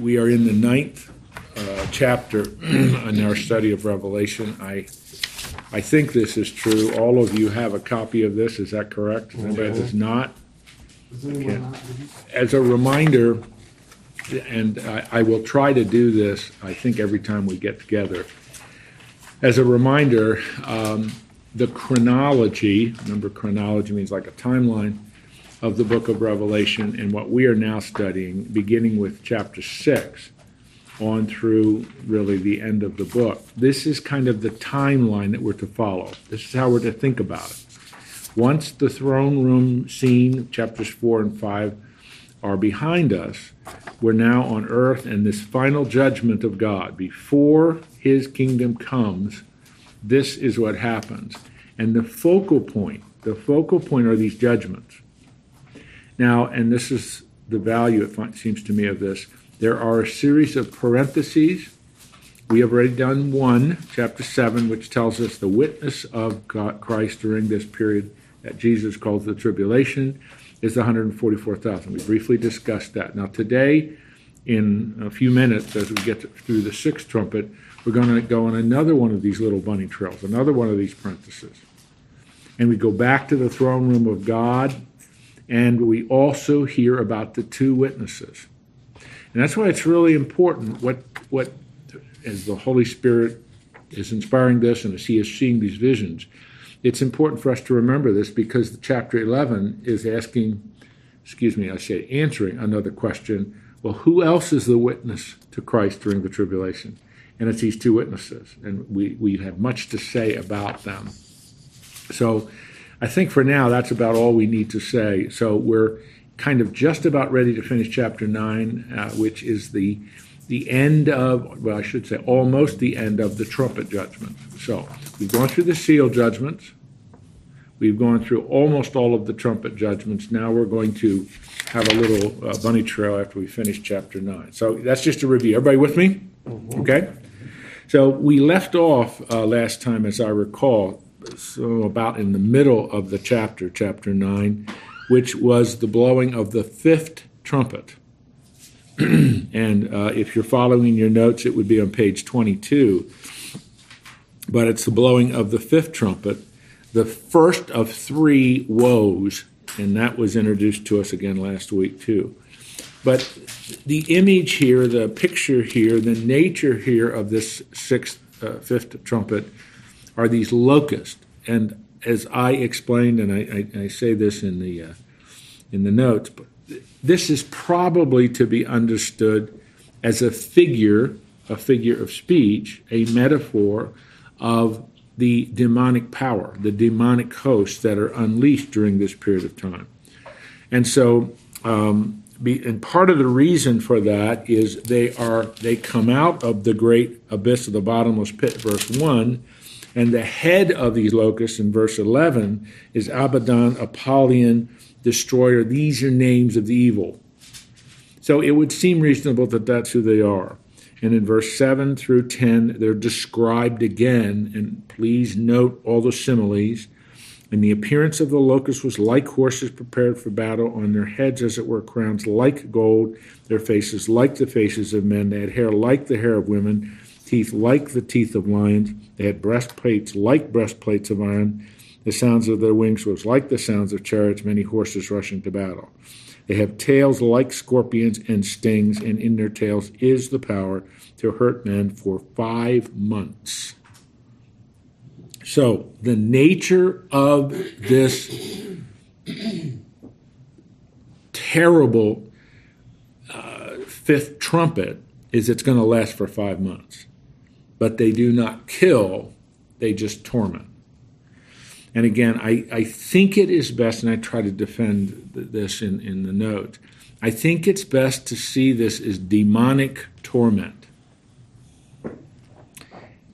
we are in the ninth uh, chapter in our study of Revelation. I I think this is true. All of you have a copy of this. Is that correct? Anybody does not? As a reminder, and I, I will try to do this. I think every time we get together. As a reminder, um, the chronology. Remember, chronology means like a timeline of the book of Revelation and what we are now studying, beginning with chapter 6 on through really the end of the book. This is kind of the timeline that we're to follow. This is how we're to think about it. Once the throne room scene, chapters 4 and 5, are behind us, we're now on earth and this final judgment of God. Before his kingdom comes, this is what happens. And the focal point, the focal point are these judgments. Now, and this is the value, it seems to me, of this. There are a series of parentheses. We have already done one, chapter 7, which tells us the witness of God, Christ during this period that Jesus calls the tribulation is the 144,000. We briefly discussed that. Now, today, in a few minutes, as we get to, through the sixth trumpet, we're going to go on another one of these little bunny trails, another one of these parentheses. And we go back to the throne room of God and we also hear about the two witnesses. And that's why it's really important what, what as the Holy Spirit is inspiring this and as He is seeing these visions, it's important for us to remember this because the chapter 11 is asking, excuse me, I say answering another question. Well, who else is the witness to Christ during the tribulation? And it's these two witnesses, and we, we have much to say about them. So I think for now that's about all we need to say. So we're kind of just about ready to finish chapter nine, uh, which is the the end of well, I should say almost the end of the trumpet judgment. So we've gone through the seal judgments. We've gone through almost all of the trumpet judgments. Now we're going to have a little uh, bunny trail after we finish chapter 9. So that's just a review. Everybody with me? Mm-hmm. Okay? So we left off uh, last time, as I recall, so about in the middle of the chapter, chapter 9, which was the blowing of the fifth trumpet. and uh, if you're following your notes, it would be on page 22. But it's the blowing of the fifth trumpet, the first of three woes, and that was introduced to us again last week, too. But the image here, the picture here, the nature here of this sixth, uh, fifth trumpet are these locusts. And as I explained, and I, I, I say this in the uh, in the notes, this is probably to be understood as a figure, a figure of speech, a metaphor of the demonic power, the demonic hosts that are unleashed during this period of time. And so, um, be, and part of the reason for that is they are they come out of the great abyss of the bottomless pit, verse one, and the head of these locusts in verse 11 is Abaddon, Apollyon, Destroyer. These are names of the evil. So it would seem reasonable that that's who they are. And in verse 7 through 10, they're described again. And please note all the similes. And the appearance of the locusts was like horses prepared for battle, on their heads, as it were, crowns like gold, their faces like the faces of men. They had hair like the hair of women teeth like the teeth of lions. They had breastplates like breastplates of iron. The sounds of their wings was like the sounds of chariots, many horses rushing to battle. They have tails like scorpions and stings, and in their tails is the power to hurt men for five months. So, the nature of this terrible uh, fifth trumpet is it's going to last for five months but they do not kill, they just torment. And again, I, I think it is best, and I try to defend this in, in the note, I think it's best to see this as demonic torment.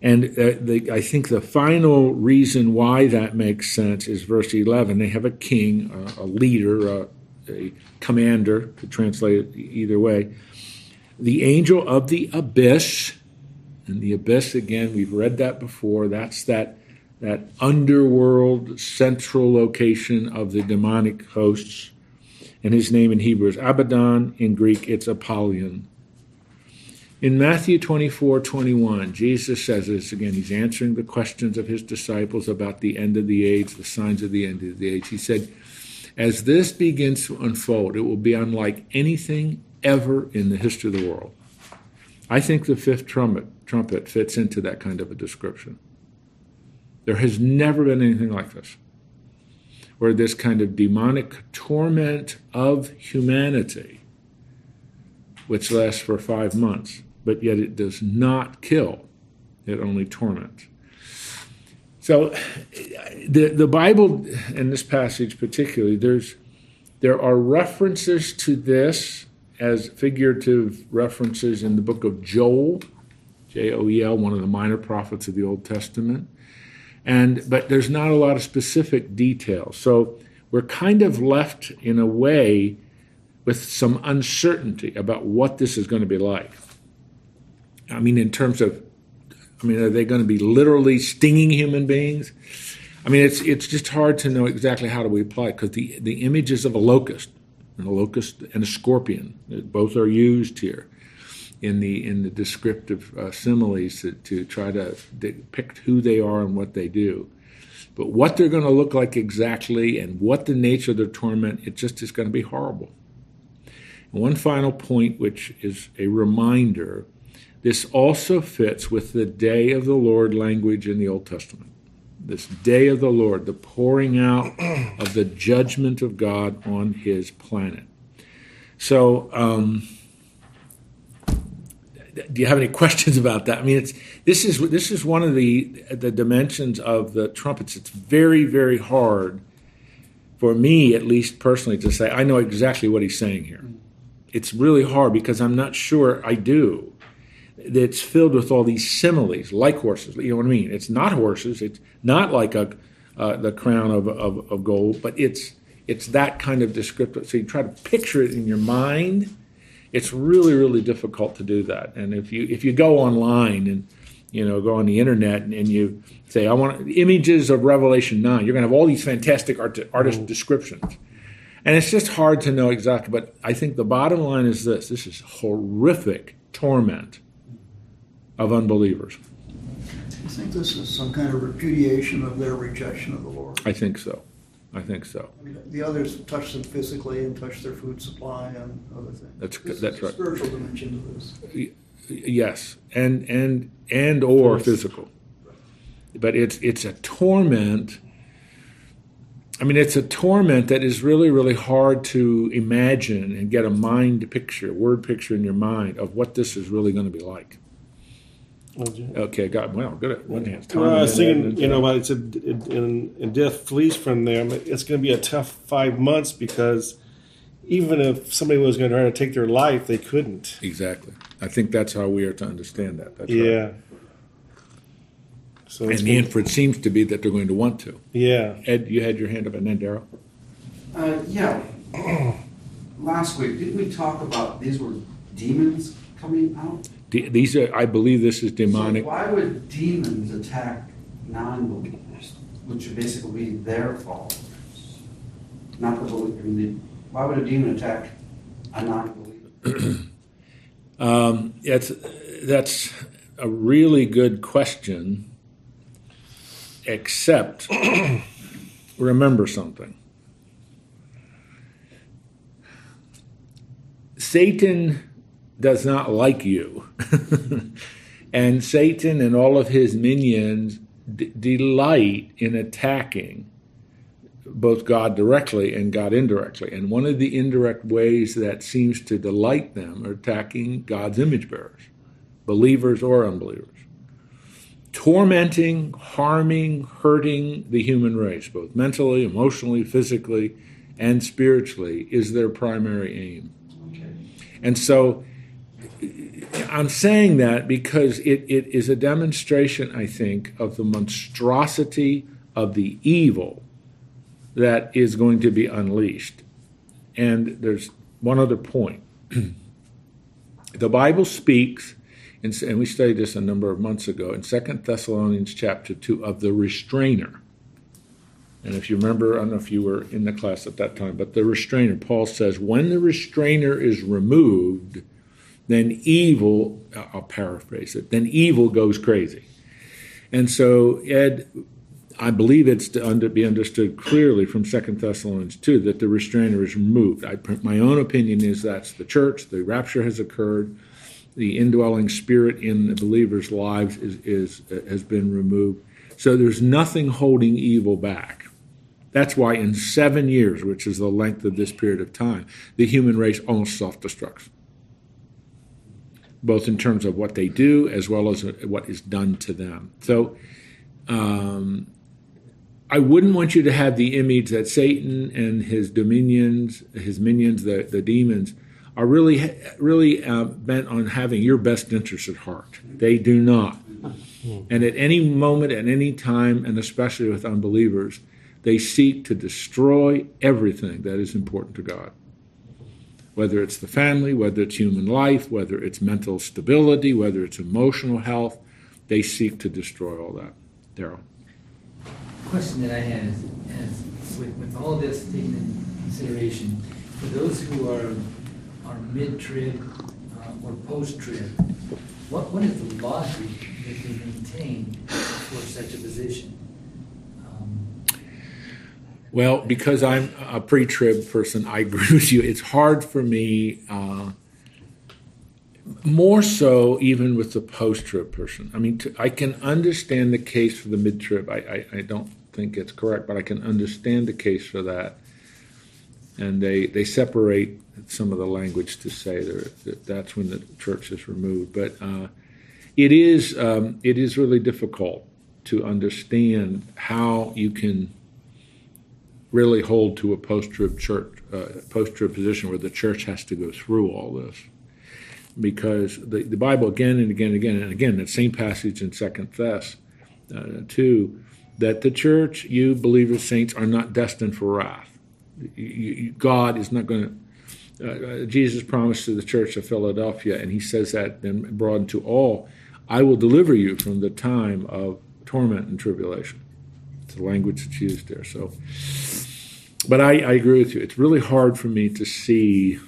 And uh, the, I think the final reason why that makes sense is verse 11. They have a king, a, a leader, a, a commander, to translate it either way. The angel of the abyss and the abyss, again, we've read that before. That's that, that underworld central location of the demonic hosts. And his name in Hebrew is Abaddon. In Greek, it's Apollyon. In Matthew 24 21, Jesus says this again. He's answering the questions of his disciples about the end of the age, the signs of the end of the age. He said, As this begins to unfold, it will be unlike anything ever in the history of the world. I think the fifth trumpet, trumpet fits into that kind of a description. There has never been anything like this, where this kind of demonic torment of humanity, which lasts for five months, but yet it does not kill, it only torments. So, the, the Bible, in this passage particularly, there's, there are references to this as figurative references in the book of Joel, J O E L, one of the minor prophets of the Old Testament. And but there's not a lot of specific detail. So we're kind of left in a way with some uncertainty about what this is going to be like. I mean, in terms of, I mean, are they going to be literally stinging human beings? I mean, it's it's just hard to know exactly how do we apply it because the the images of a locust and a locust and a scorpion. Both are used here in the in the descriptive uh, similes to, to try to depict who they are and what they do. But what they're going to look like exactly and what the nature of their torment, it just is going to be horrible. And one final point, which is a reminder, this also fits with the day of the Lord language in the Old Testament this day of the Lord, the pouring out of the judgment of God on his planet. So, um, do you have any questions about that? I mean, it's this is this is one of the the dimensions of the trumpets. It's very very hard for me, at least personally, to say I know exactly what he's saying here. It's really hard because I'm not sure I do that's filled with all these similes, like horses. You know what I mean? It's not horses. It's not like a uh, the crown of, of, of, gold, but it's it's that kind of descriptive. So you try to picture it in your mind. It's really really difficult to do that. And if you if you go online and you know go on the internet and, and you say I want images of Revelation nine, you're going to have all these fantastic art, artist mm. descriptions. And it's just hard to know exactly, but I think the bottom line is this this is horrific torment of unbelievers. You think this is some kind of repudiation of their rejection of the Lord? I think so. I think so. I mean, the others touch them physically and touch their food supply and other things. That's this that's right. Spiritual dimension to this. Yes, and and and or physical, but it's it's a torment. I mean, it's a torment that is really, really hard to imagine and get a mind picture, word picture in your mind of what this is really going to be like. Okay, got well. Good at one hand. Well, I was thinking, you know, but it's a and, and death flees from them. It's going to be a tough five months because even if somebody was going to try to take their life, they couldn't. Exactly. I think that's how we are to understand that. That's yeah. Right. So and the inference seems to be that they're going to want to. Yeah. Ed, you had your hand up, and then Daryl. Uh, yeah. Last week, didn't we talk about these were demons coming out? These are, I believe this is demonic. So why would demons attack non-believers, which would basically be their fault? Not the believer. why would a demon attack a non-believer? um, it's, that's a really good question, except remember something. Satan does not like you. and Satan and all of his minions d- delight in attacking both God directly and God indirectly. And one of the indirect ways that seems to delight them are attacking God's image bearers, believers or unbelievers. Tormenting, harming, hurting the human race, both mentally, emotionally, physically, and spiritually, is their primary aim. Okay. And so I'm saying that because it, it is a demonstration, I think, of the monstrosity of the evil that is going to be unleashed. And there's one other point. the Bible speaks, and we studied this a number of months ago, in Second Thessalonians chapter 2, of the restrainer. And if you remember, I don't know if you were in the class at that time, but the restrainer, Paul says, when the restrainer is removed, then evil, I'll paraphrase it, then evil goes crazy. And so, Ed, I believe it's to under, be understood clearly from Second Thessalonians 2 that the restrainer is removed. I, my own opinion is that's the church, the rapture has occurred, the indwelling spirit in the believers' lives is, is, has been removed. So there's nothing holding evil back. That's why in seven years, which is the length of this period of time, the human race almost self destructs, both in terms of what they do as well as what is done to them. So um, I wouldn't want you to have the image that Satan and his dominions, his minions, the, the demons, are really, really uh, bent on having your best interest at heart. They do not. And at any moment, at any time, and especially with unbelievers, they seek to destroy everything that is important to God. Whether it's the family, whether it's human life, whether it's mental stability, whether it's emotional health, they seek to destroy all that. Daryl. Question that I had is, is with, with all this taken into consideration, for those who are are mid-trib uh, or post-trib, what, what is the logic that they maintain for such a position? Well, because I'm a pre-trib person, I agree with you. It's hard for me, uh, more so even with the post-trib person. I mean, to, I can understand the case for the mid-trib. I, I, I don't think it's correct, but I can understand the case for that. And they, they separate some of the language to say that that's when the church is removed. But uh, it is um, it is really difficult to understand how you can really hold to a post-trib church uh, post-trib position where the church has to go through all this because the, the Bible again and again and again and again that same passage in Second Thess uh, two that the church you believers saints are not destined for wrath. You, you, God is not going to uh, uh, Jesus promised to the church of Philadelphia, and he says that then broadened to all, I will deliver you from the time of torment and tribulation. It's the language that's used there. So, but I, I agree with you. It's really hard for me to see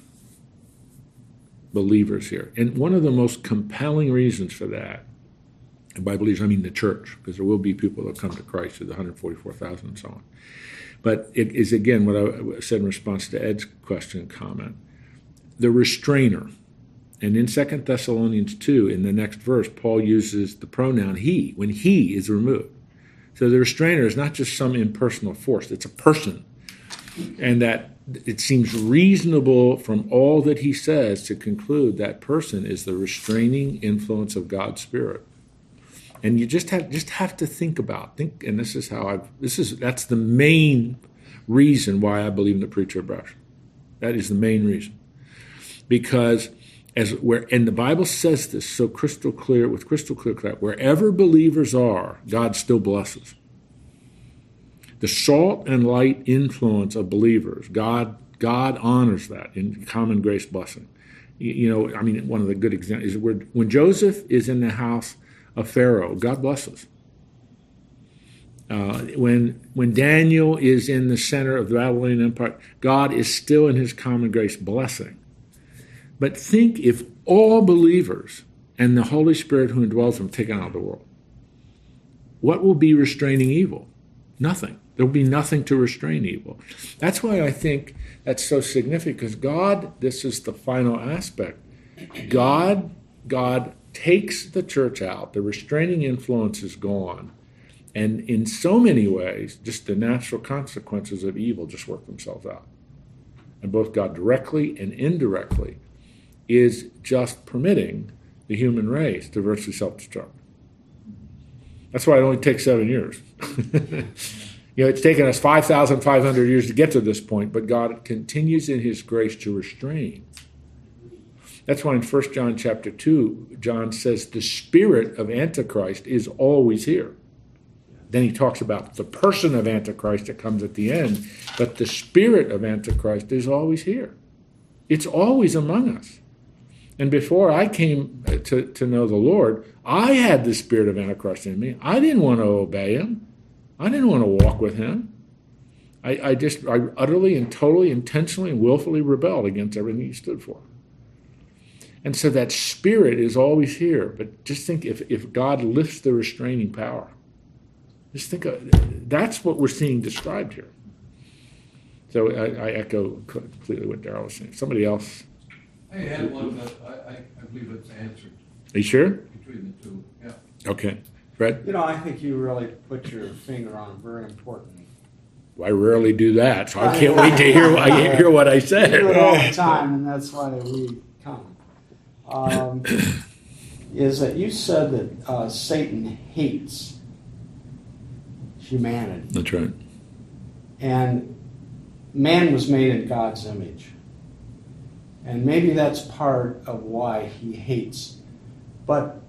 believers here. And one of the most compelling reasons for that, and by believers I mean the church, because there will be people that come to Christ the 144,000 and so on. But it is again what I said in response to Ed's question and comment. The restrainer. And in Second Thessalonians 2, in the next verse, Paul uses the pronoun he when he is removed. So the restrainer is not just some impersonal force, it's a person. And that it seems reasonable from all that he says to conclude that person is the restraining influence of God's Spirit. And you just have just have to think about think and this is how i this is that's the main reason why i believe in the pre-trib rapture that is the main reason. Because as where and the bible says this so crystal clear with crystal clear clarity wherever believers are god still blesses the salt and light influence of believers god god honors that in common grace blessing you, you know i mean one of the good examples is where when joseph is in the house of Pharaoh. God blesses. Uh, when when Daniel is in the center of the Babylonian Empire, God is still in His common grace blessing. But think if all believers and the Holy Spirit who indwells them taken out of the world, what will be restraining evil? Nothing. There will be nothing to restrain evil. That's why I think that's so significant because God, this is the final aspect. God, God takes the church out, the restraining influence is gone. And in so many ways, just the natural consequences of evil just work themselves out. And both God directly and indirectly is just permitting the human race to virtually self destruct. That's why it only takes seven years. you know, it's taken us 5,500 years to get to this point, but God continues in His grace to restrain that's why in 1 John chapter 2, John says the spirit of Antichrist is always here. Then he talks about the person of Antichrist that comes at the end, but the spirit of Antichrist is always here. It's always among us. And before I came uh, to, to know the Lord, I had the spirit of Antichrist in me. I didn't want to obey him. I didn't want to walk with him. I, I just I utterly and totally, intentionally and willfully rebelled against everything he stood for. And so that spirit is always here. But just think if, if God lifts the restraining power, just think of, that's what we're seeing described here. So I, I echo completely what Daryl was saying. Somebody else? I had one, but I, I, I believe it's answered Are you sure? between the two, yeah. Okay. Fred? You know, I think you really put your finger on a very important. I rarely do that, so I can't wait to hear, I hear what I You do it said. all the time, and that's why we come. Um, is that you said that uh, Satan hates humanity, That's right. and man was made in God's image, and maybe that's part of why he hates. But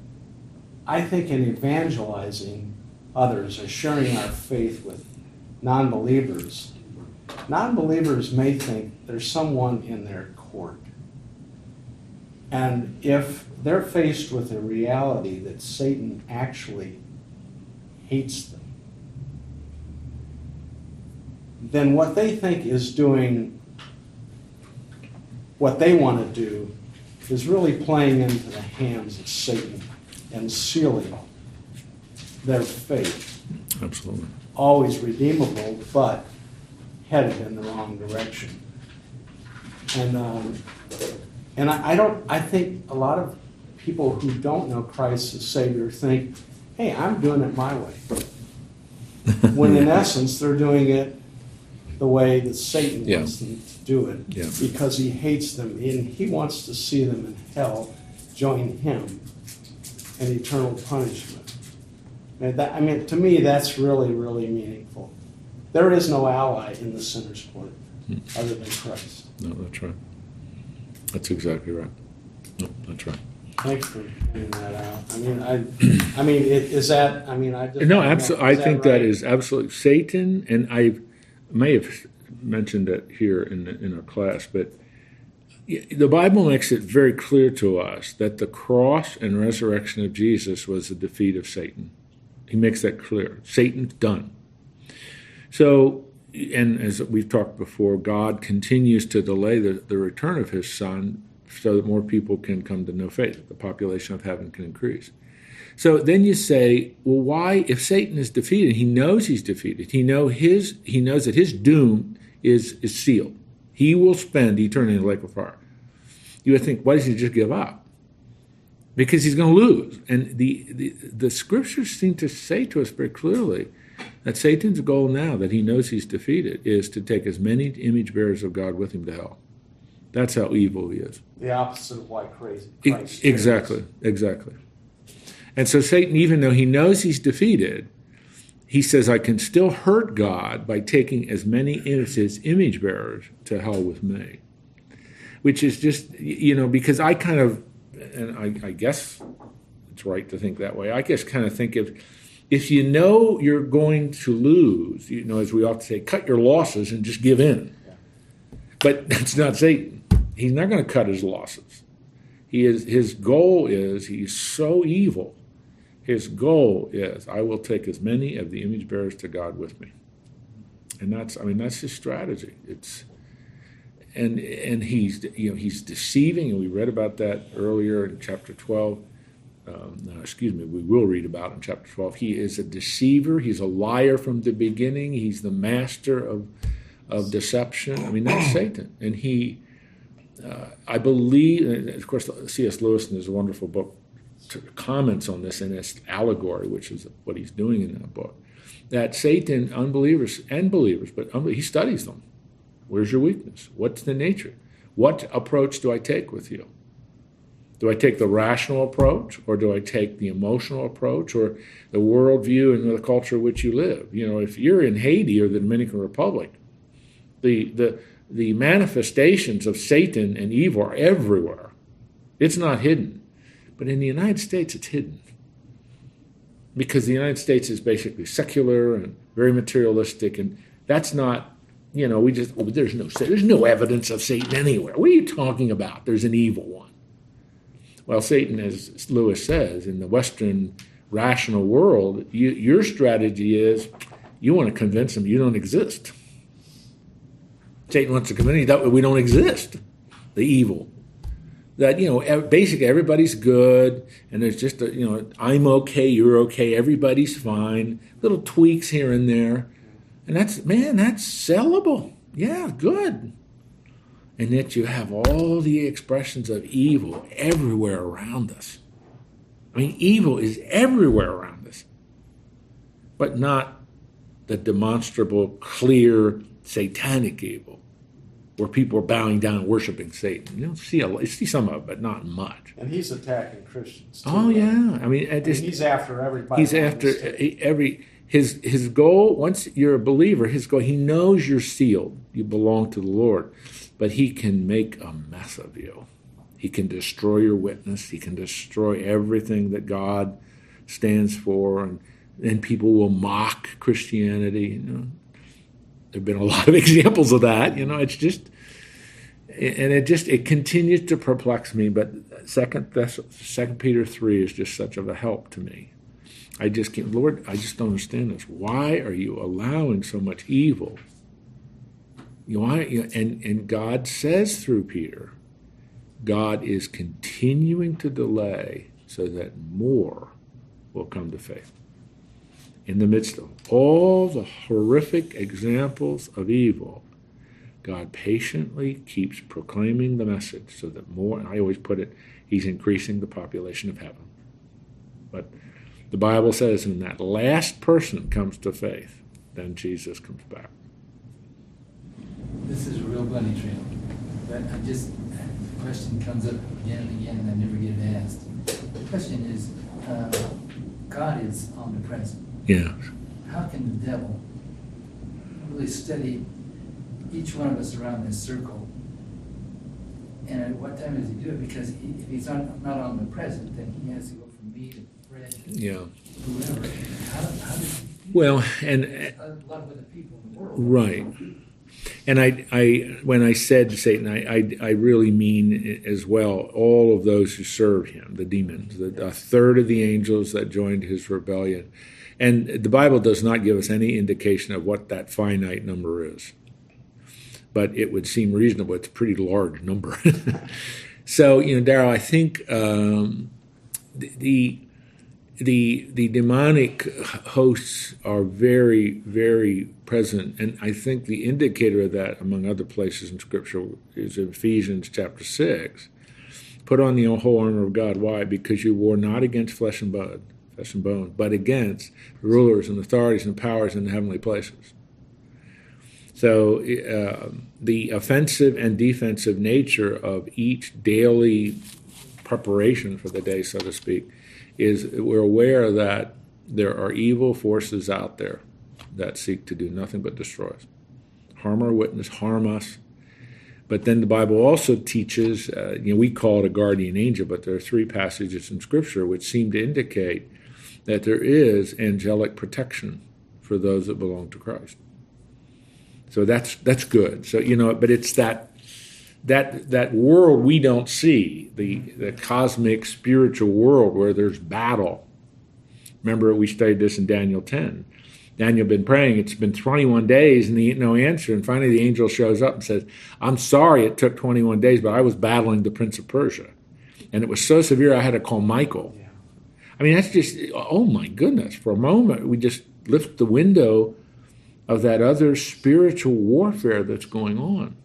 I think in evangelizing others or sharing our faith with non believers, non believers may think there's someone in their court. And if they're faced with the reality that Satan actually hates them, then what they think is doing what they want to do is really playing into the hands of Satan and sealing their faith. Absolutely. Always redeemable, but headed in the wrong direction. And um, and I, I don't. I think a lot of people who don't know Christ as Savior think, "Hey, I'm doing it my way," when in essence they're doing it the way that Satan Yeah. wants them to do it, Yeah. because he hates them and he wants to see them in hell, join him in eternal punishment. And that, I mean, to me, that's really, really meaningful. There is no ally in the sinner's court hmm. other than Christ. No, that's right. That's exactly right. No, that's right. Thanks for pointing that out. I mean, I, I mean, it, is that? I mean, I just No, absolutely. I think that right? is absolutely Satan, and I may have mentioned it here in the, in our class, but the Bible makes it very clear to us that the cross and resurrection of Jesus was the defeat of Satan. He makes that clear. Satan's done. So, and as we've talked before, God continues to delay the, the return of his son so that more people can come to know faith. The population of heaven can increase. So then you say, well, why, if Satan is defeated, he knows he's defeated. He know his he knows that his doom is is sealed. He will spend eternity in the lake of fire. You would think, why does he just give up? Because he's going to lose. And the, the the scriptures seem to say to us very clearly that Satan's goal now, that he knows he's defeated, is to take as many image bearers of God with him to hell. That's how evil he is. the opposite of why crazy. Christ exactly, exactly. And so Satan, even though he knows he's defeated, he says, I can still hurt God by taking as many as his image bearers to hell with me. Which is just, you know, because I kind of, and I, I guess it's right to think that way. I guess kind of think if, if you know you're going to lose, you know, as we often say, cut your losses and just give in. But that's not Satan. He's not going to cut his losses. He is his goal is he's so evil. His goal is I will take as many of the image bearers to God with me. And that's I mean that's his strategy. It's and and he's you know he's deceiving and we read about that earlier in chapter 12 um, no, excuse me, we will read about in chapter 12. He is a deceiver. He's a liar from the beginning. He's the master of, of deception. I mean, that's Satan. And he, uh, I believe, and of course, C.S. Lewis in his wonderful book comments on this in his allegory, which is what he's doing in that book, that Satan, unbelievers and believers, but he studies them. Where's your weakness? What's the nature? What approach do I take with you? Do I take the rational approach, or do I take the emotional approach, or the worldview and the culture in which you live? You know, if you're in Haiti or the Dominican Republic, the the the manifestations of Satan and evil are everywhere. It's not hidden, but in the United States, it's hidden because the United States is basically secular and very materialistic, and that's not. You know, we just oh, there's no there's no evidence of Satan anywhere. What are you talking about? There's an evil one. Well, Satan, as Lewis says, in the Western rational world, you, your strategy is you want to convince them you don't exist. Satan wants to convince you that we don't exist, the evil, that you know basically everybody's good and there's just a, you know I'm okay, you're okay, everybody's fine, little tweaks here and there, and that's man, that's sellable. Yeah, good. And yet you have all the expressions of evil everywhere around us. I mean, evil is everywhere around us, but not the demonstrable, clear, satanic evil, where people are bowing down and worshiping Satan. You don't see a, you see some of it, but not much. And he's attacking Christians. Too, Oh right? yeah, I mean, And just, he's after everybody. he's after every his his goal. Once you're a believer, his goal. He knows you're sealed. You belong to the Lord, but he can make a mess of you. He can destroy your witness. He can destroy everything that God stands for, and then people will mock Christianity. You know, there've been a lot of examples of that. You know, it's just, and it just it continues to perplex me. But second Thess- Second Peter three is just such of a help to me. I just can't, Lord, I just don't understand this. Why are you allowing so much evil? You why, you and and God says through Peter, God is continuing to delay so that more will come to faith. In the midst of all the horrific examples of evil, God patiently keeps proclaiming the message so that more, and I always put it, He's increasing the population of heaven. But the Bible says when that last person comes to faith, then Jesus comes back. This is a real bunny trail, but I just, the question comes up again and again, and I never get it asked. The question is, uh, God is omnipresent. Yeah. How can the devil really study each one of us around this circle? And at what time does he do it? Because he- if he's not, not omnipresent, then he has to go from me to Fred to Yeah. whoever. How, how does? Well, and A lot of other people in the world. Right. And I, I, when I said Satan, I, I, I really mean as well all of those who serve him, the demons, the, a third of the angels that joined his rebellion. And the Bible does not give us any indication of what that finite number is. But it would seem reasonable. It's a pretty large number. so, you know, Daryl, I think um, the, the the demonic hosts are very very present and i think the indicator of that among other places in scripture is ephesians chapter 6 put on the whole armor of god why because you war not against flesh and blood flesh and bone but against rulers and authorities and powers in the heavenly places so uh, the offensive and defensive nature of each daily preparation for the day so to speak is we're aware that there are evil forces out there that seek to do nothing but destroy us, harm our witness, harm us. But then the Bible also teaches, uh, you know, we call it a guardian angel, but there are three passages in Scripture which seem to indicate that there is angelic protection for those that belong to Christ. So that's that's good. So you know, but it's that that that world we don't see the the cosmic spiritual world where there's battle. Remember we studied this in daniel 10 daniel been praying. It's been 21 days and he no answer. And finally the angel shows up and says i'm sorry it took 21 days but i was battling the prince of persia. And it was so severe i had to call michael i mean that's just oh my goodness for a moment we just lift the window of that other spiritual warfare that's going on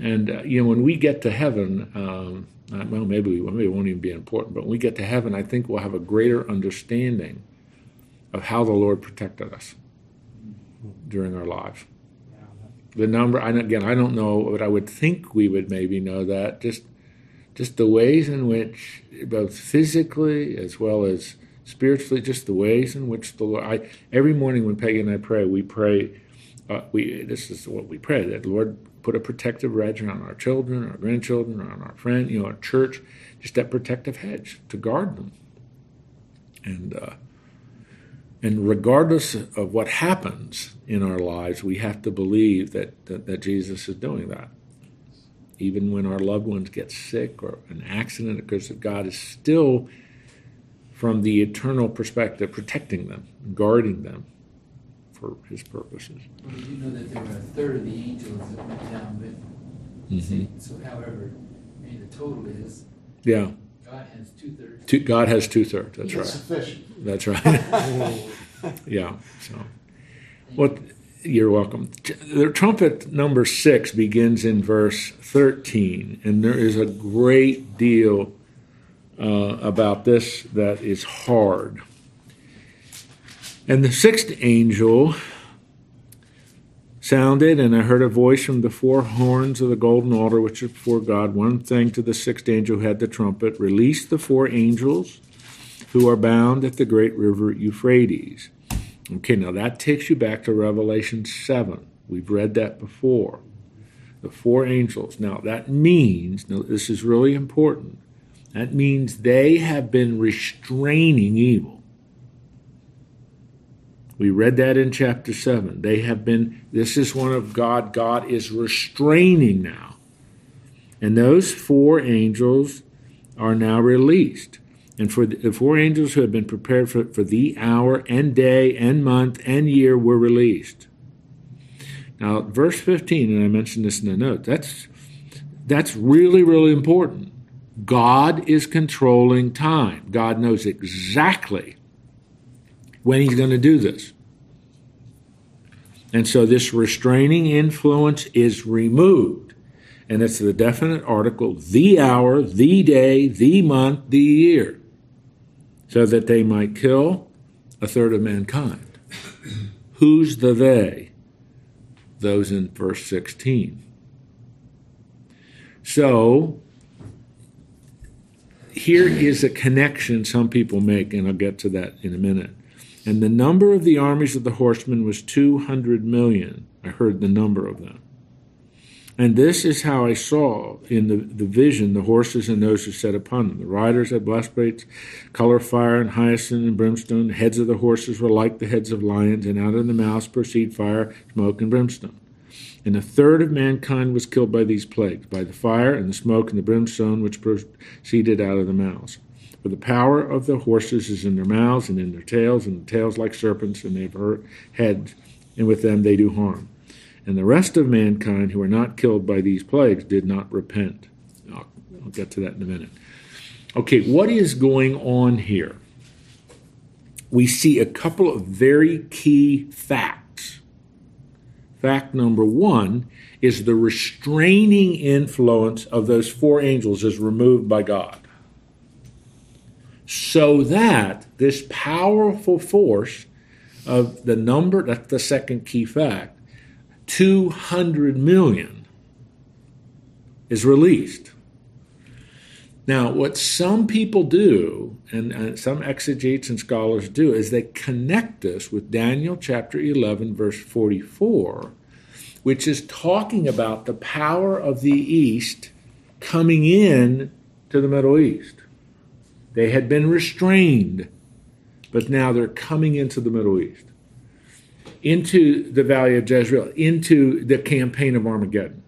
and uh, you know, when we get to heaven, um, uh, well, maybe we, maybe it won't even be important. But when we get to heaven, I think we'll have a greater understanding of how the Lord protected us during our lives. The number, and again, I don't know, but I would think we would maybe know that just just the ways in which, both physically as well as spiritually, just the ways in which the Lord. I every morning when Peggy and I pray, we pray. Uh, we this is what we pray that Lord put a protective hedge around our children, our grandchildren, around our friend, you know, our church, just that protective hedge to guard them. And uh, and regardless of what happens in our lives, we have to believe that, that, that Jesus is doing that. Even when our loved ones get sick or an accident occurs, that God is still, from the eternal perspective, protecting them, guarding them for His purposes. Well, we do know that there were a third of the angels that went down with Mhm. So however, mean, the total is, Yeah, God has two thirds. God has two thirds. That's It's right. sufficient. That's right. yeah. So, what? You're welcome. The trumpet number six begins in verse 13, and there is a great deal uh, about this that is hard. And the sixth angel sounded, and I heard a voice from the four horns of the golden altar which is before God. One thing to the sixth angel who had the trumpet: release the four angels who are bound at the great river Euphrates. Okay, now that takes you back to Revelation 7. We've read that before. The four angels. Now, that means, now this is really important, that means they have been restraining evil. We read that in chapter 7. They have been, this is one of God, God is restraining now. And those four angels are now released. And for the four angels who had been prepared for, for the hour and day and month and year were released. Now, verse 15, and I mentioned this in the note, that's, that's really, really important. God is controlling time. God knows exactly when he's going to do this. And so this restraining influence is removed. And it's the definite article, the hour, the day, the month, the year so that they might kill a third of mankind. Who's the they? Those in verse 16. So, here is a connection some people make, and I'll get to that in a minute. And the number of the armies of the horsemen was 200 million. I heard the number of them. And this is how I saw in the, the vision the horses and those who sat upon them. The riders had breastplates, color fire and hyacinth and brimstone. The heads of the horses were like the heads of lions, and out of the mouths proceed fire, smoke, and brimstone. And a third of mankind was killed by these plagues, by the fire and the smoke and the brimstone which proceeded out of the mouths. For the power of the horses is in their mouths and in their tails, and the tails like serpents, and they have hurt heads, and with them they do harm. And the rest of mankind who are not killed by these plagues did not repent. I'll, I'll get to that in a minute. Okay, what is going on here? We see a couple of very key facts. Fact number one is the restraining influence of those four angels is removed by God. So that this powerful force of the number, that's the second key fact, 200 million is released. Now, what some people do, and, and, some exegetes and scholars do, is they connect this with Daniel chapter 11, verse 44, which is talking about the power of the East coming in to the Middle East. They had been restrained, but now they're coming into the Middle East into the valley of Jezreel, into the campaign of Armageddon.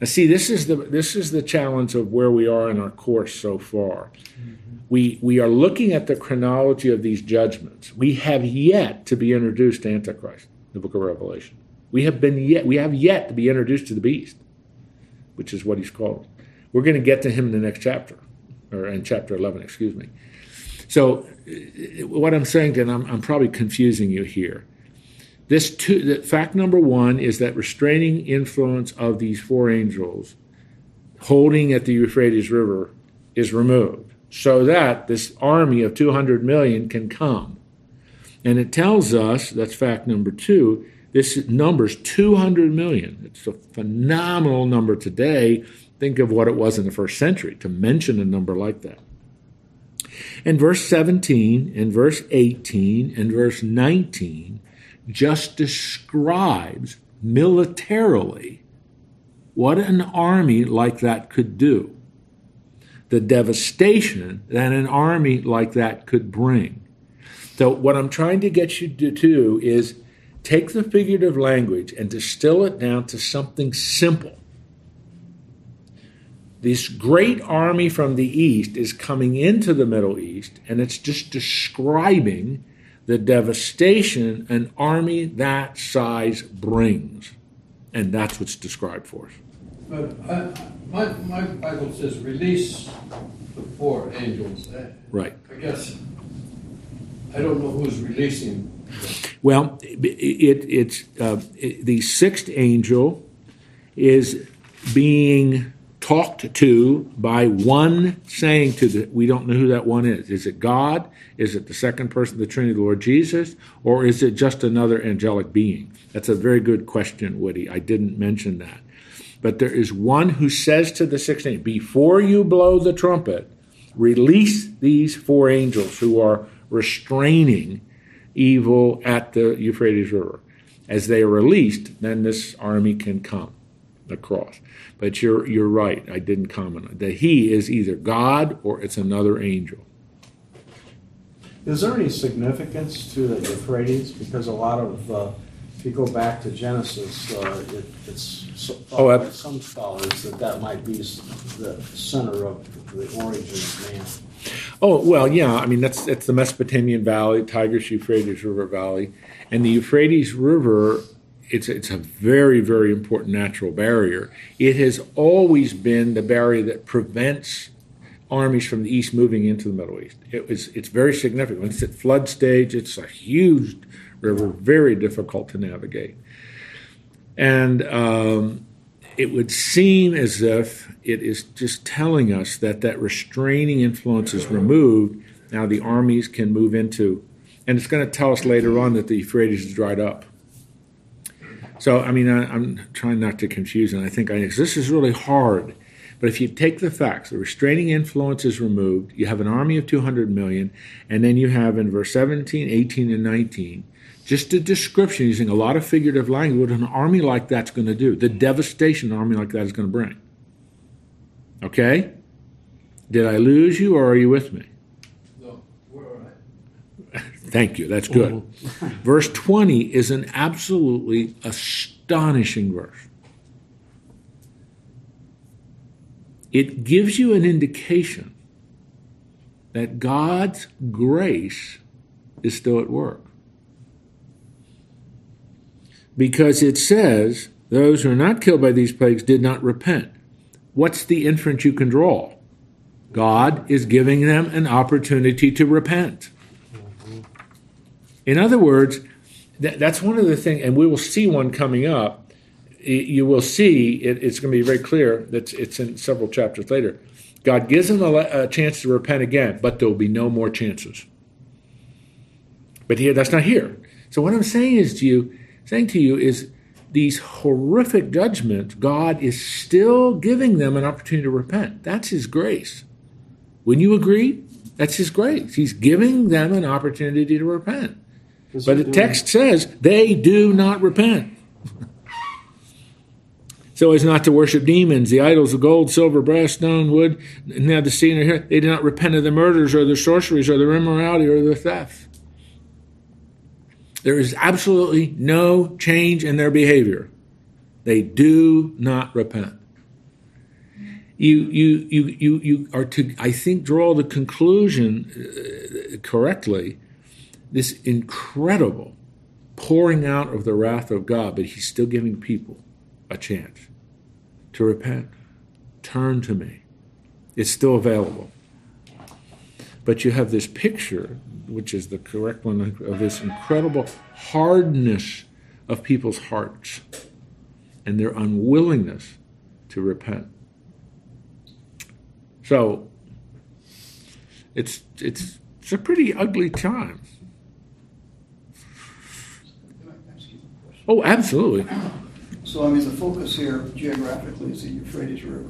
Now, see, this is the this is the challenge of where we are in our course so far. Mm-hmm. We we are looking at the chronology of these judgments. We have yet to be introduced to Antichrist, the book of Revelation. We have been yet we have yet to be introduced to the beast, which is what he's called. We're going to get to him in the next chapter, or in chapter eleven, excuse me. So, what I'm saying, then, I'm, I'm probably confusing you here. This two, that fact number one is that restraining influence of these four angels holding at the Euphrates River is removed, so that this army of 200 million can come. And it tells us, that's fact number two, this number's 200 million. It's a phenomenal number today. Think of what it was in the first century to mention a number like that. And verse 17 and verse 18 and verse 19 just describes militarily what an army like that could do, the devastation that an army like that could bring. So, what I'm trying to get you to do is take the figurative language and distill it down to something simple. This great army from the east is coming into the Middle East, and it's just describing the devastation an army that size brings. And that's what's described for us. But I, my, my Bible says release the four angels. Right. I guess, I don't know who's releasing. them. Well, it, it's uh, it, the sixth angel is being talked to by one saying to the we don't know who that one is. Is it God? Is it the second person of the Trinity, the Lord Jesus, or is it just another angelic being? That's a very good question, Woody. I didn't mention that. But there is one who says to the sixth angel, before you blow the trumpet, release these four angels who are restraining evil at the Euphrates River. As they are released, then this army can come across. But you're you're right. I didn't comment on that. He is either God or it's another angel. Is there any significance to the Euphrates? Because a lot of, uh, if you go back to Genesis, uh, it, it's Oh, by some scholars that that might be the center of the origin of man. Oh well, yeah. I mean that's that's the Mesopotamian Valley, Tigris Euphrates River Valley, and the Euphrates River. It's it's a very very important natural barrier. It has always been the barrier that prevents armies from the east moving into the Middle East. It was it's very significant. It's at flood stage, it's a huge river, very difficult to navigate, and um, it would seem as if it is just telling us that that restraining influence is removed. Now the armies can move into, and it's going to tell us later on that the Euphrates is dried up. So I mean, I, I'm trying not to confuse, and I think I, this is really hard. But if you take the facts, the restraining influence is removed, you have an army of 200 million, and then you have in verse 17, 18, and 19, just a description using a lot of figurative language what an army like that's going to do, the devastation an army like that is going to bring. Okay? Did I lose you or are you with me? No, we're all right. Thank you. That's good. verse 20 is an absolutely astonishing verse. It gives you an indication that God's grace is still at work. Because it says, those who are not killed by these plagues did not repent. What's the inference you can draw? God is giving them an opportunity to repent. In other words, that, that's one of the things, and we will see one coming up. You will see it, it's going to be very clear that it's in several chapters later. God gives them a, a chance to repent again, but there will be no more chances. But here, that's not here. So what I'm saying is to you, saying to you is these horrific judgments, God is still giving them an opportunity to repent. That's His grace. Wouldn't you agree? That's His grace. He's giving them an opportunity to repent. But the text says they do not repent. so as not to worship demons, the idols of gold, silver, brass, stone, wood, have the in their. They do not repent of their murders or their sorceries or their immorality or their theft. There is absolutely no change in their behavior. They do not repent. You, you, you, you, you are to, I think, draw the conclusion uh, correctly this incredible pouring out of the wrath of God, but He's still giving people a chance to repent, turn to me. It's still available. But you have this picture, which is the correct one, of this incredible hardness of people's hearts and their unwillingness to repent. So it's it's it's a pretty ugly time. Can I ask you a question? Oh, absolutely. So, I mean, the focus here geographically is the Euphrates River.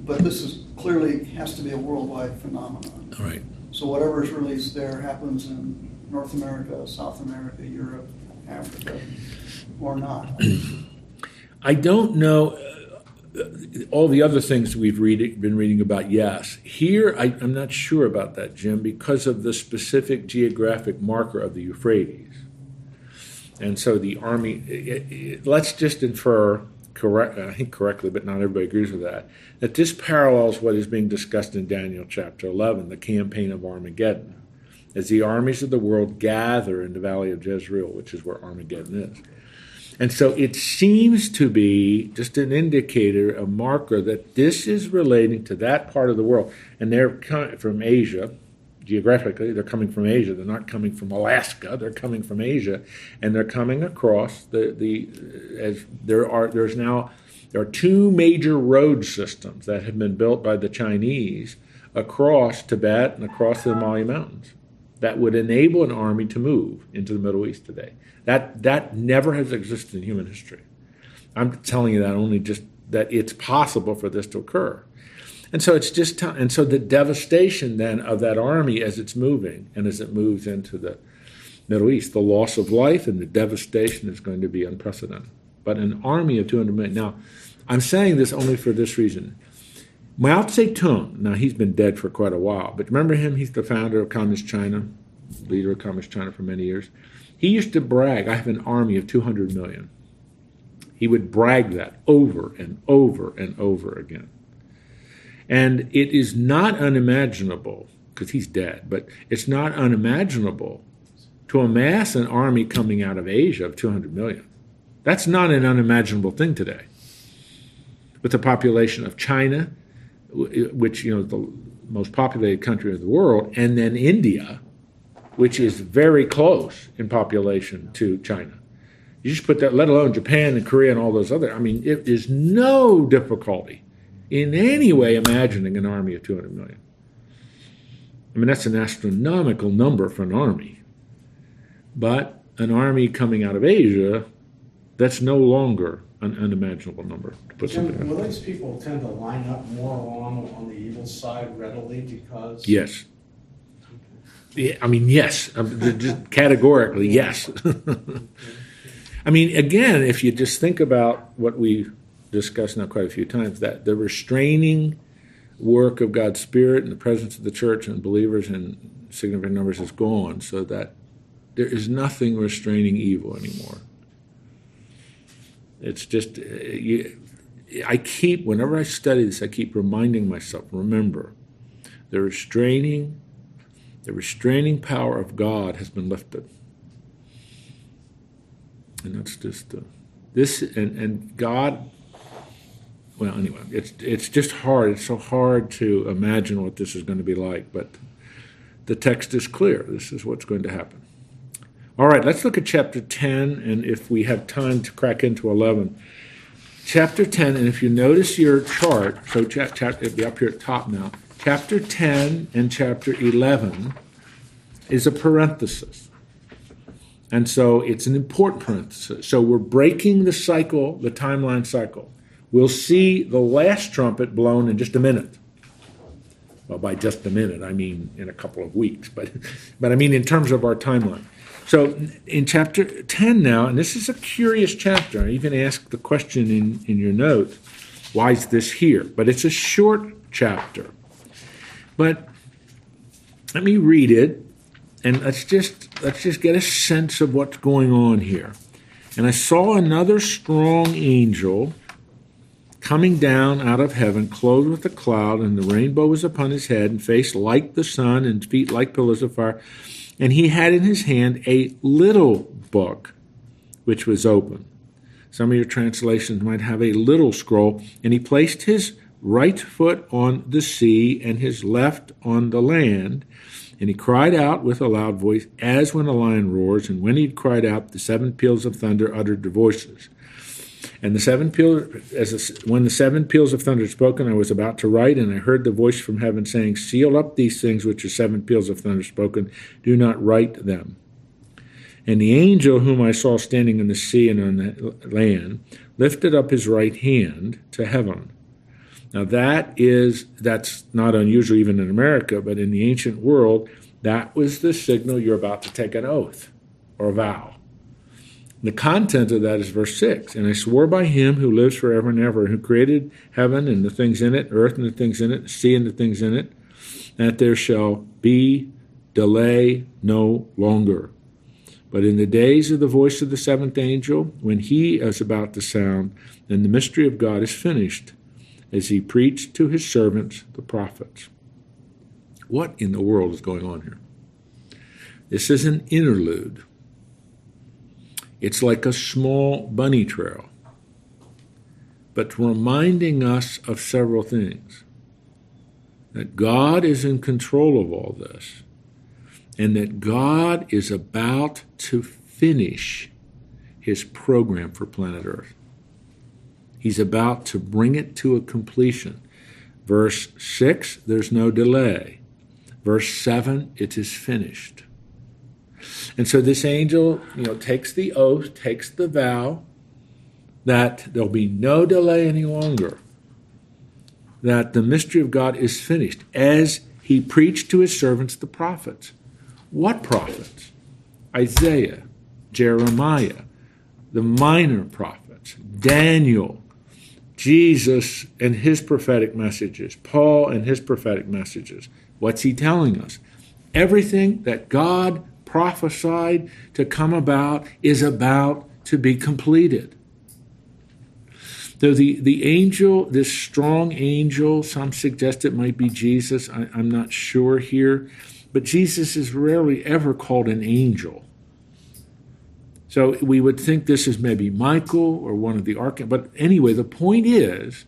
But this is clearly has to be a worldwide phenomenon. All right. So whatever is released there happens in North America, South America, Europe, Africa, or not. I don't know uh, all the other things we've read, been reading about. Yes, here I, I'm not sure about that, Jim, because of the specific geographic marker of the Euphrates. And so the army. It, it, let's just infer, correct? I think correctly, but not everybody agrees with that. That this parallels what is being discussed in Daniel chapter 11, the campaign of Armageddon, as the armies of the world gather in the valley of Jezreel, which is where Armageddon is. And so it seems to be just an indicator, a marker that this is relating to that part of the world. And they're coming from Asia, geographically, they're coming from Asia. They're not coming from Alaska. They're coming from Asia, and they're coming across the the as there are there's now there are two major road systems that have been built by the Chinese across Tibet and across the Himalaya Mountains that would enable an army to move into the Middle East today. That that never has existed in human history. I'm telling you that only just that it's possible for this to occur. And so it's just t- and so the devastation then of that army as it's moving and as it moves into the Middle East, the loss of life and the devastation is going to be unprecedented. But an army of 200 million. Now, I'm saying this only for this reason. Mao Zedong, now he's been dead for quite a while, but remember him? He's the founder of Communist China, leader of Communist China for many years. He used to brag, I have an army of 200 million. He would brag that over and over and over again. And it is not unimaginable, because he's dead, but it's not unimaginable to amass an army coming out of Asia of 200 million. That's not an unimaginable thing today. With the population of China, which you know the most populated country of the world, and then India, which is very close in population to China. You just put that, let alone Japan and Korea and all those other. I mean, it is no difficulty in any way imagining an army of 200 million. I mean, that's an astronomical number for an army. But an army coming out of Asia, that's no longer an unimaginable number to put Jim, will these people tend to line up more along on the evil side readily because? Yes. Yeah, I mean, yes. Um, just categorically, yes. I mean, again, if you just think about what we discussed now quite a few times, that the restraining work of God's Spirit and the presence of the church and believers in significant numbers is gone, so that there is nothing restraining evil anymore. It's just, uh, you, I keep, whenever I study this, I keep reminding myself, remember, the restraining, the restraining power of God has been lifted. And that's just, uh, this, and, and God, well, anyway, it's, it's just hard. It's so hard to imagine what this is going to be like, but the text is clear. This is what's going to happen. All right, let's look at chapter 10, and if we have time to crack into 11. Chapter 10, and if you notice your chart, so chap, chap, it'll be up here at top now. Chapter 10 and chapter 11 is a parenthesis. And so it's an important parenthesis. So we're breaking the cycle, the timeline cycle. We'll see the last trumpet blown in just a minute. Well, by just a minute, I mean in a couple of weeks, but, but I mean in terms of our timeline. So in chapter 10 now, and this is a curious chapter, I even asked the question in, in your note, why is this here? But it's a short chapter. But let me read it, and let's just let's just get a sense of what's going on here. And I saw another strong angel coming down out of heaven, clothed with a cloud, and the rainbow was upon his head, and face like the sun, and feet like pillars of fire. And he had in his hand a little book, which was open. Some of your translations might have a little scroll. And he placed his right foot on the sea and his left on the land. And he cried out with a loud voice, as when a lion roars. And when he had cried out, the seven peals of thunder uttered their voices. And the seven peals, as a, when the seven peals of thunder spoken, I was about to write, and I heard the voice from heaven saying, "Seal up these things which are seven peals of thunder spoken. Do not write them." And the angel whom I saw standing in the sea and on the land lifted up his right hand to heaven. Now that is that's not unusual even in America, but in the ancient world, that was the signal you're about to take an oath or vow. The content of that is verse 6. And I swore by him who lives forever and ever, who created heaven and the things in it, earth and the things in it, sea and the things in it, that there shall be delay no longer. But in the days of the voice of the seventh angel, when he is about to sound, then the mystery of God is finished, as he preached to his servants, the prophets. What in the world is going on here? This is an interlude It's like a small bunny trail, but reminding us of several things that God is in control of all this, and that God is about to finish his program for planet Earth. He's about to bring it to a completion. Verse 6, there's no delay. Verse 7, it is finished. And so this angel, you know, takes the oath, takes the vow that there'll be no delay any longer. That the mystery of God is finished as he preached to his servants the prophets. What prophets? Isaiah, Jeremiah, the minor prophets, Daniel, Jesus and his prophetic messages, Paul and his prophetic messages. What's he telling us? Everything that God prophesied to come about is about to be completed. So the, the angel, this strong angel, some suggest it might be Jesus. I, I'm not sure here. But Jesus is rarely ever called an angel. So we would think this is maybe Michael or one of the archangels. But anyway, the point is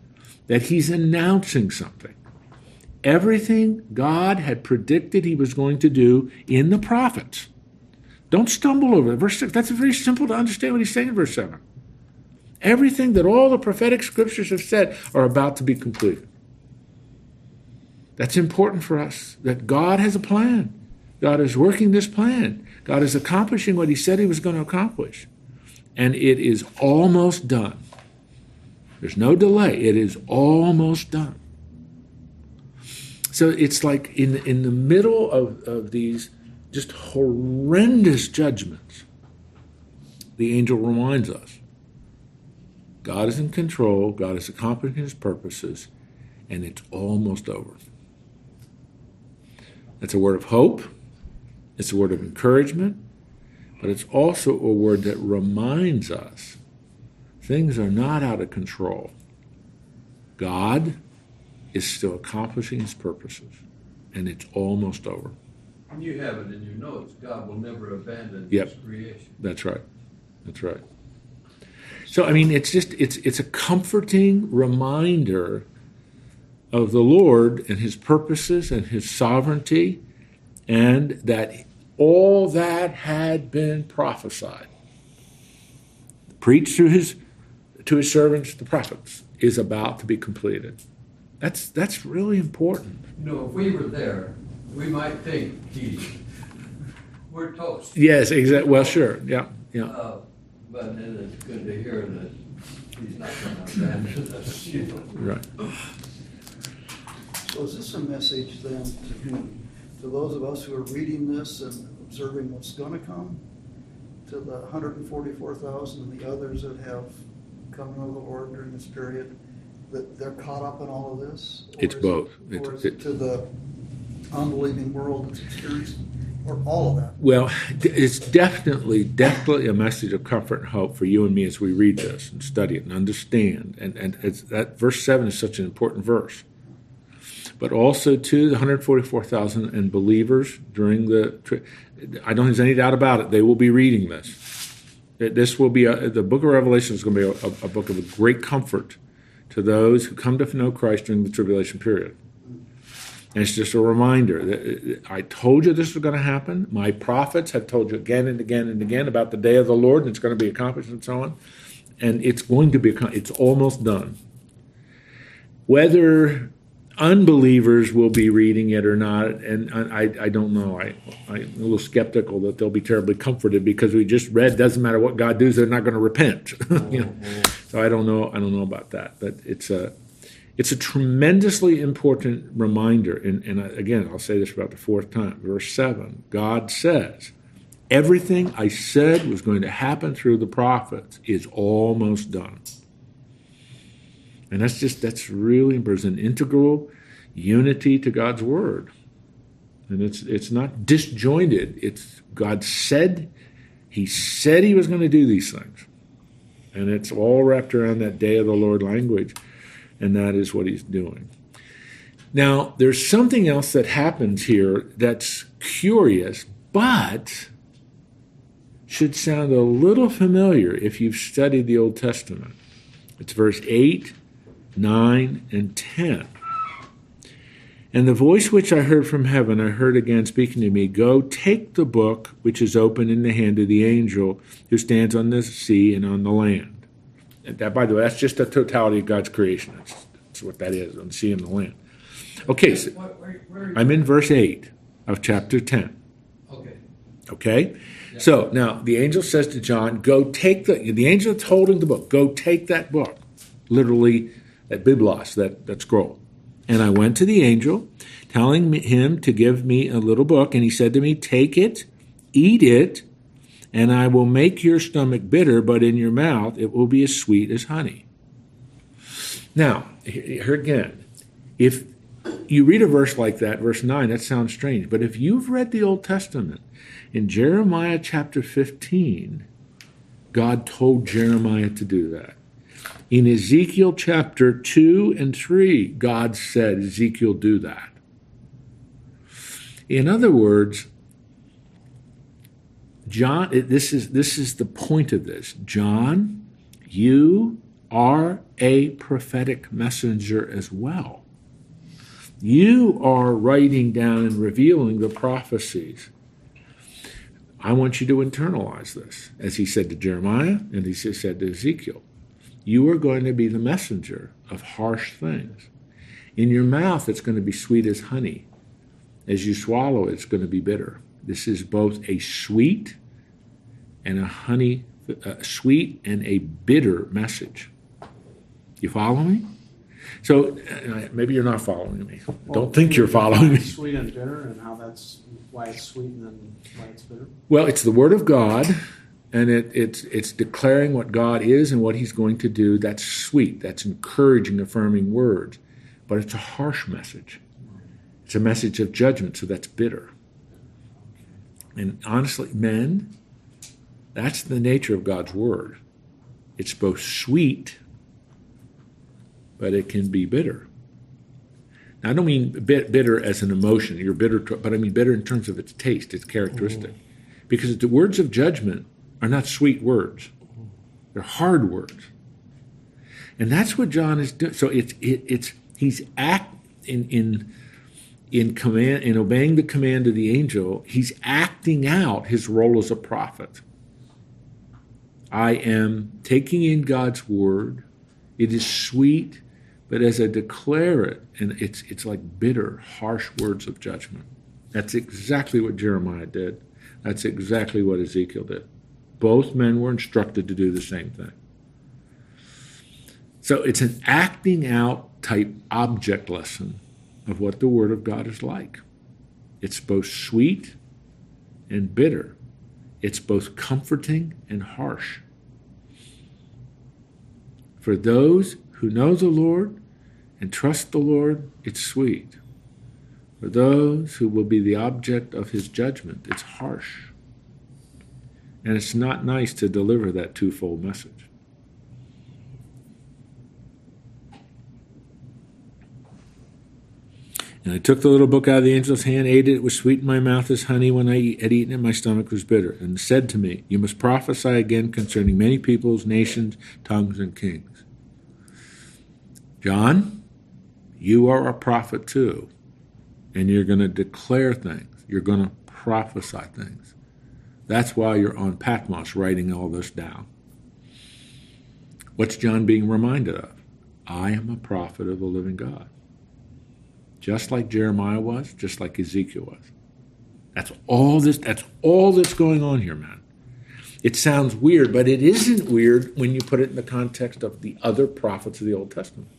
that he's announcing something. Everything God had predicted he was going to do in the prophets. Don't stumble over it. Verse 6, that's very simple to understand what he's saying in verse 7. Everything that all the prophetic scriptures have said are about to be completed. That's important for us that God has a plan. God is working this plan. God is accomplishing what He said He was going to accomplish. And it is almost done. There's no delay. It is almost done. So it's like in, in the middle of, of these just horrendous judgments, the angel reminds us God is in control, God is accomplishing His purposes, and it's almost over. It's a word of hope, it's a word of encouragement, but it's also a word that reminds us things are not out of control. God is still accomplishing his purposes, and it's almost over. You have it in your notes, God will never abandon Yep. his creation. That's right. That's right. So I mean it's just it's it's a comforting reminder of the Lord and his purposes and his sovereignty and that all that had been prophesied preached through his to his servants the prophets is about to be completed. That's that's really important. You know, if we were there, we might think he, we're toast. Yes, exactly. Well, sure. Yeah. Yeah. Uh, But then it's good to hear that he's not gonna abandon us, you know. Right. So is this a message then to? To those of us who are reading this and observing what's gonna come? To the hundred and forty-four thousand and the others that have come to know the Lord during this period? That they're caught up in all of this? It's both. It- Or is it it- to the unbelieving world that's experiencing, or all of that? Well, it's definitely, definitely a message of comfort and hope for you and me as we read this and study it and understand. And and it's, that verse seven is such an important verse. But also to the 144,000 and believers during the. I don't think there's any doubt about it. They will be reading this. This will be a, the book of Revelation is going to be a, a book of great comfort to those who come to know Christ during the tribulation period. And it's just a reminder that uh, I told you this was going to happen. My prophets have told you again and again and again about the day of the Lord, and it's going to be accomplished and so on. And it's going to be, it's almost done. Whether unbelievers will be reading it or not, and I, I don't know. I, I'm a little skeptical that they'll be terribly comforted because we just read, doesn't matter what God does, they're not going to repent. you know? So I don't know. I don't know about that, but it's a it's a tremendously important reminder. And, and again, I'll say this about the fourth time. Verse 7 God says, Everything I said was going to happen through the prophets is almost done. And that's just, that's really, there's an integral unity to God's word. And it's, it's not disjointed. It's God said, He said He was going to do these things. And it's all wrapped around that day of the Lord language and that is what he's doing. Now, there's something else that happens here that's curious, but should sound a little familiar if you've studied the Old Testament. It's verse 8, 9, and 10. And the voice which I heard from heaven, I heard again speaking to me Go, take the book which is open in the hand of the angel who stands on the sea and on the land. That, by the way, that's just the totality of God's creation. That's, that's what that is on the sea and the land. Okay, so Where- where- where I'm in verse 8 of chapter 10. Okay. Okay? So now the angel says to John, Go take the, the angel that's holding the book, go take that book. Literally, that biblos, that, that scroll. And I went to the angel, telling him to give me a little book, and he said to me, Take it, eat it, and I will make your stomach bitter, but in your mouth it will be as sweet as honey. Now, here again, if you read a verse like that, verse 9, that sounds strange. But if you've read the Old Testament, in Jeremiah chapter 15, God told Jeremiah to do that. In Ezekiel chapter 2 and 3, God said, Ezekiel, do that. In other words, John, this is, this is the point of this. John, you are a prophetic messenger as well. You are writing down and revealing the prophecies. I want you to internalize this, as he said to Jeremiah and he said to Ezekiel. You are going to be the messenger of harsh things. In your mouth, it's going to be sweet as honey. As you swallow it's going to be bitter. This is both a sweet and a honey, a sweet and a bitter message. You follow me? So uh, maybe you're not following me. Don't think you're following me. Sweet and bitter, and how that's why it's sweet and then why it's bitter. Well, it's the Word of God, and it, it's it's declaring what God is and what He's going to do. That's sweet. That's encouraging, affirming words. But it's a harsh message. It's a message of judgment, so that's bitter. And honestly, men, that's the nature of God's Word. It's both sweet, but it can be bitter. Now, I don't mean bit, bitter as an emotion. You're bitter, but I mean bitter in terms of its taste, its characteristic. Mm-hmm. Because the words of judgment are not sweet words; they're hard words. And that's what John is doing. So it's it, it's he's act in in in command in obeying the command of the angel. He's acting out his role as a prophet. I am taking in God's word. It is sweet, but as I declare it, and it's it's like bitter, harsh words of judgment. That's exactly what Jeremiah did. That's exactly what Ezekiel did. Both men were instructed to do the same thing. So it's an acting out type object lesson of what the Word of God is like. It's both sweet and bitter. It's both comforting and harsh. For those who know the Lord and trust the Lord, it's sweet. For those who will be the object of his judgment, it's harsh. And it's not nice to deliver that twofold message. And I took the little book out of the angel's hand, ate it. It was sweet in my mouth as honey when I had eaten it. My stomach was bitter. And said to me, You must prophesy again concerning many peoples, nations, tongues, and kings. John, you are a prophet too. And you're going to declare things, you're going to prophesy things. That's why you're on Patmos writing all this down. What's John being reminded of? I am a prophet of the living God just like Jeremiah was, just like Ezekiel was. That's all this that's all that's going on here, man. It sounds weird, but it isn't weird when you put it in the context of the other prophets of the Old Testament.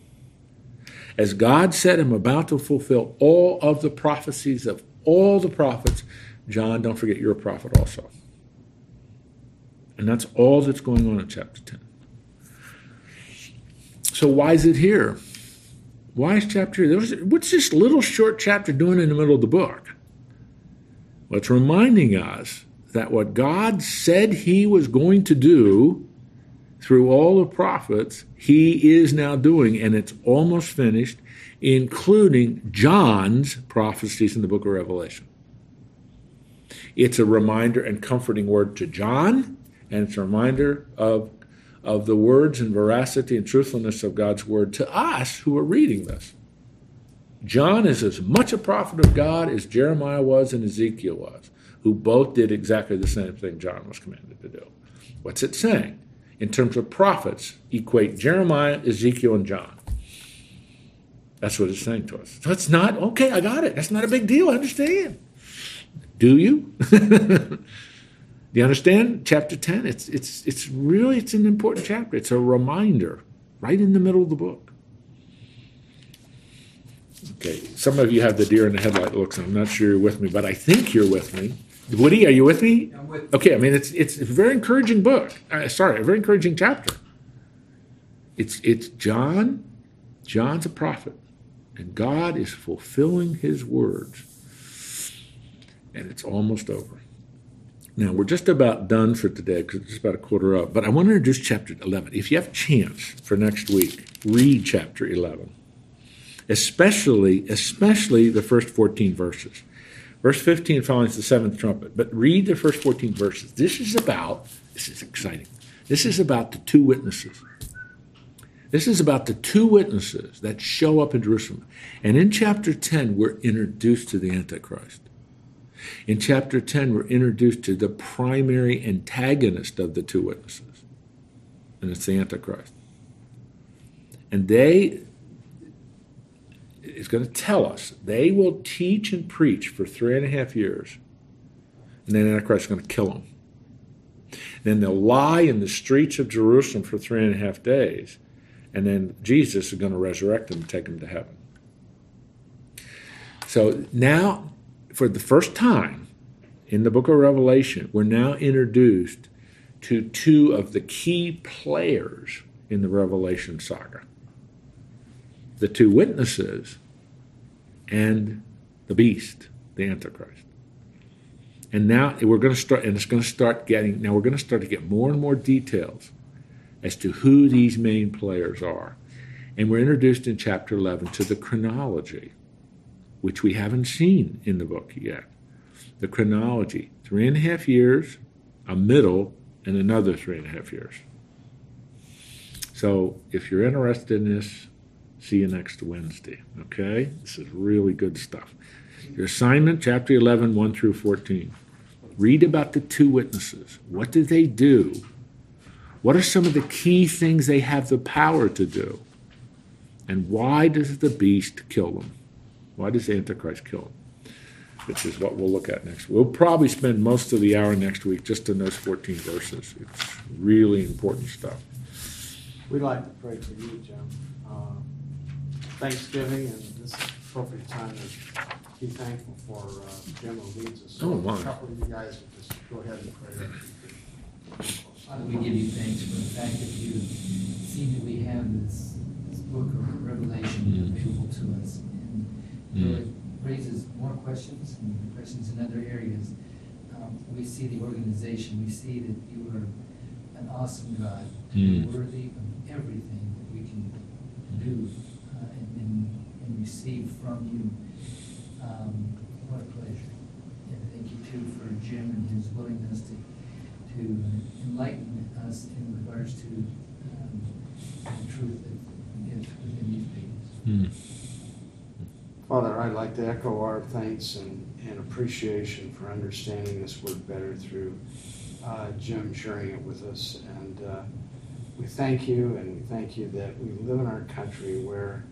As God said, I'm about to fulfill all of the prophecies of all the prophets. John, don't forget you're a prophet also. And that's all that's going on in chapter 10. So why is it here? Why is chapter? What's this little short chapter doing in the middle of the book? Well, it's reminding us that what God said he was going to do through all the prophets, he is now doing, and it's almost finished, including John's prophecies in the book of Revelation. It's a reminder and comforting word to John, and it's a reminder of, of the words and veracity and truthfulness of God's word to us who are reading this. John is as much a prophet of God as Jeremiah was and Ezekiel was, who both did exactly the same thing John was commanded to do. What's it saying? In terms of prophets, equate Jeremiah, Ezekiel, and John. That's what it's saying to us. So it's not, okay, I got it. That's not a big deal. I understand. Do you? Do you understand? Chapter 10, it's, it's, it's really, it's an important chapter. It's a reminder right in the middle of the book. Okay, some of you have the deer in the headlight looks. I'm not sure you're with me, but I think you're with me. Woody, are you with me? I'm with- Okay, I mean it's it's a very encouraging book. Uh, sorry, a very encouraging chapter. It's it's John. John's a prophet, and God is fulfilling His words, and it's almost over. Now we're just about done for today because it's about a quarter up. But I want to introduce chapter 11. If you have chance for next week, read chapter 11 especially especially the first 14 verses. Verse 15 follows the seventh trumpet, but read the first 14 verses. This is about, this is exciting. This is about the two witnesses. This is about the two witnesses that show up in Jerusalem. And in chapter 10, we're introduced to the Antichrist. In chapter 10, we're introduced to the primary antagonist of the two witnesses, and it's the Antichrist. And they, is going to tell us they will teach and preach for three and a half years, and then Antichrist is going to kill them. Then they'll lie in the streets of Jerusalem for three and a half days, and then Jesus is going to resurrect them and take them to heaven. So now, for the first time in the book of Revelation, we're now introduced to two of the key players in the Revelation saga the two witnesses and the beast, the Antichrist. And now we're going to start, and it's going to start getting, now we're going to start to get more and more details as to who these main players are. And we're introduced in chapter 11 to the chronology, which we haven't seen in the book yet. The chronology three and a half years, a middle, and another three and a half years. So if you're interested in this, see you next Wednesday. Okay? This is really good stuff. Your assignment, chapter 11, 1 through 14. Read about the two witnesses. What did they do? What are some of the key things they have the power to do? And why does the beast kill them? Why does the Antichrist kill them? Which is what we'll look at next. We'll probably spend most of the hour next week just in those 14 verses. It's really important stuff. We'd like to pray for you, Jim. Uh, Thanksgiving and this is appropriate time to be thankful for uh, Jim who leads us. So Oh, my. A couple of you guys would just go ahead and pray. Father, we give you thanks for the fact that you seem that we have this, this book of Revelation available to us. It raises more questions and questions in other areas, um, we see the organization, we see that you are an awesome God, Mm. worthy of everything that we can do uh, and, and, and receive from you. Um, what a pleasure. And thank you too for Jim and his willingness to to enlighten us in regards to um, the truth that is within these pages. Father, I'd like to echo our thanks and, and appreciation for understanding this word better through uh, Jim sharing it with us. And uh, we thank you, and we thank you that we live in our country where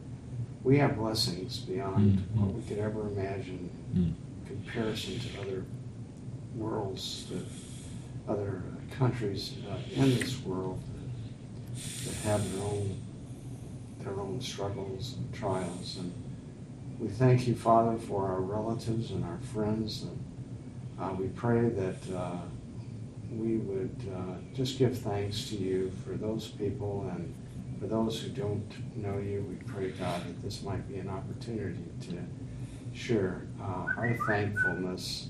we have blessings beyond Mm. what we could ever imagine Mm. in comparison to other worlds, that other countries uh, in this world that, that have their own their own struggles and trials. And we thank you, Father, for our relatives and our friends. And uh, we pray that uh, we would uh, just give thanks to you for those people and for those who don't know you. We pray, God, that this might be an opportunity to share uh, our thankfulness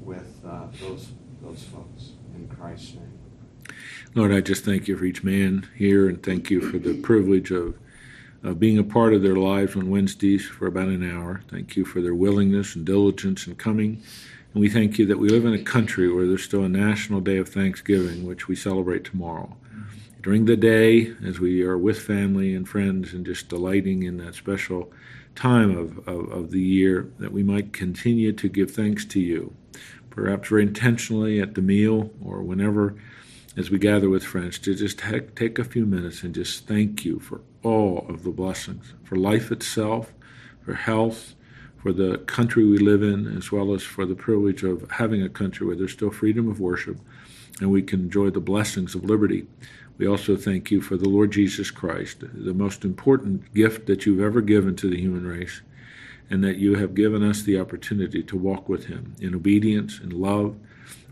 with uh, those those folks in Christ's name. Lord, I just thank you for each man here and thank you for the privilege of, of being a part of their lives on Wednesdays for about an hour. Thank you for their willingness and diligence in coming. And we thank you that we live in a country where there's still a national day of Thanksgiving, which we celebrate tomorrow. During the day, as we are with family and friends and just delighting in that special time of, of, of the year, that we might continue to give thanks to you, perhaps very intentionally at the meal or whenever as we gather with friends, to just take, a few minutes and just thank you for all of the blessings, for life itself, for health, for the country we live in, as well as for the privilege of having a country where there's still freedom of worship and we can enjoy the blessings of liberty. We also thank you for the Lord Jesus Christ, the most important gift that you've ever given to the human race, and that you have given us the opportunity to walk with him in obedience and love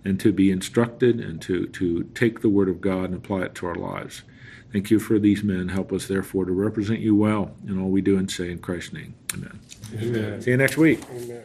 and to be instructed and to, to take the Word of God and apply it to our lives. Thank you for these men. Help us, therefore, to represent you well in all we do and say in Christ's name. Amen. Amen. See you next week. Amen.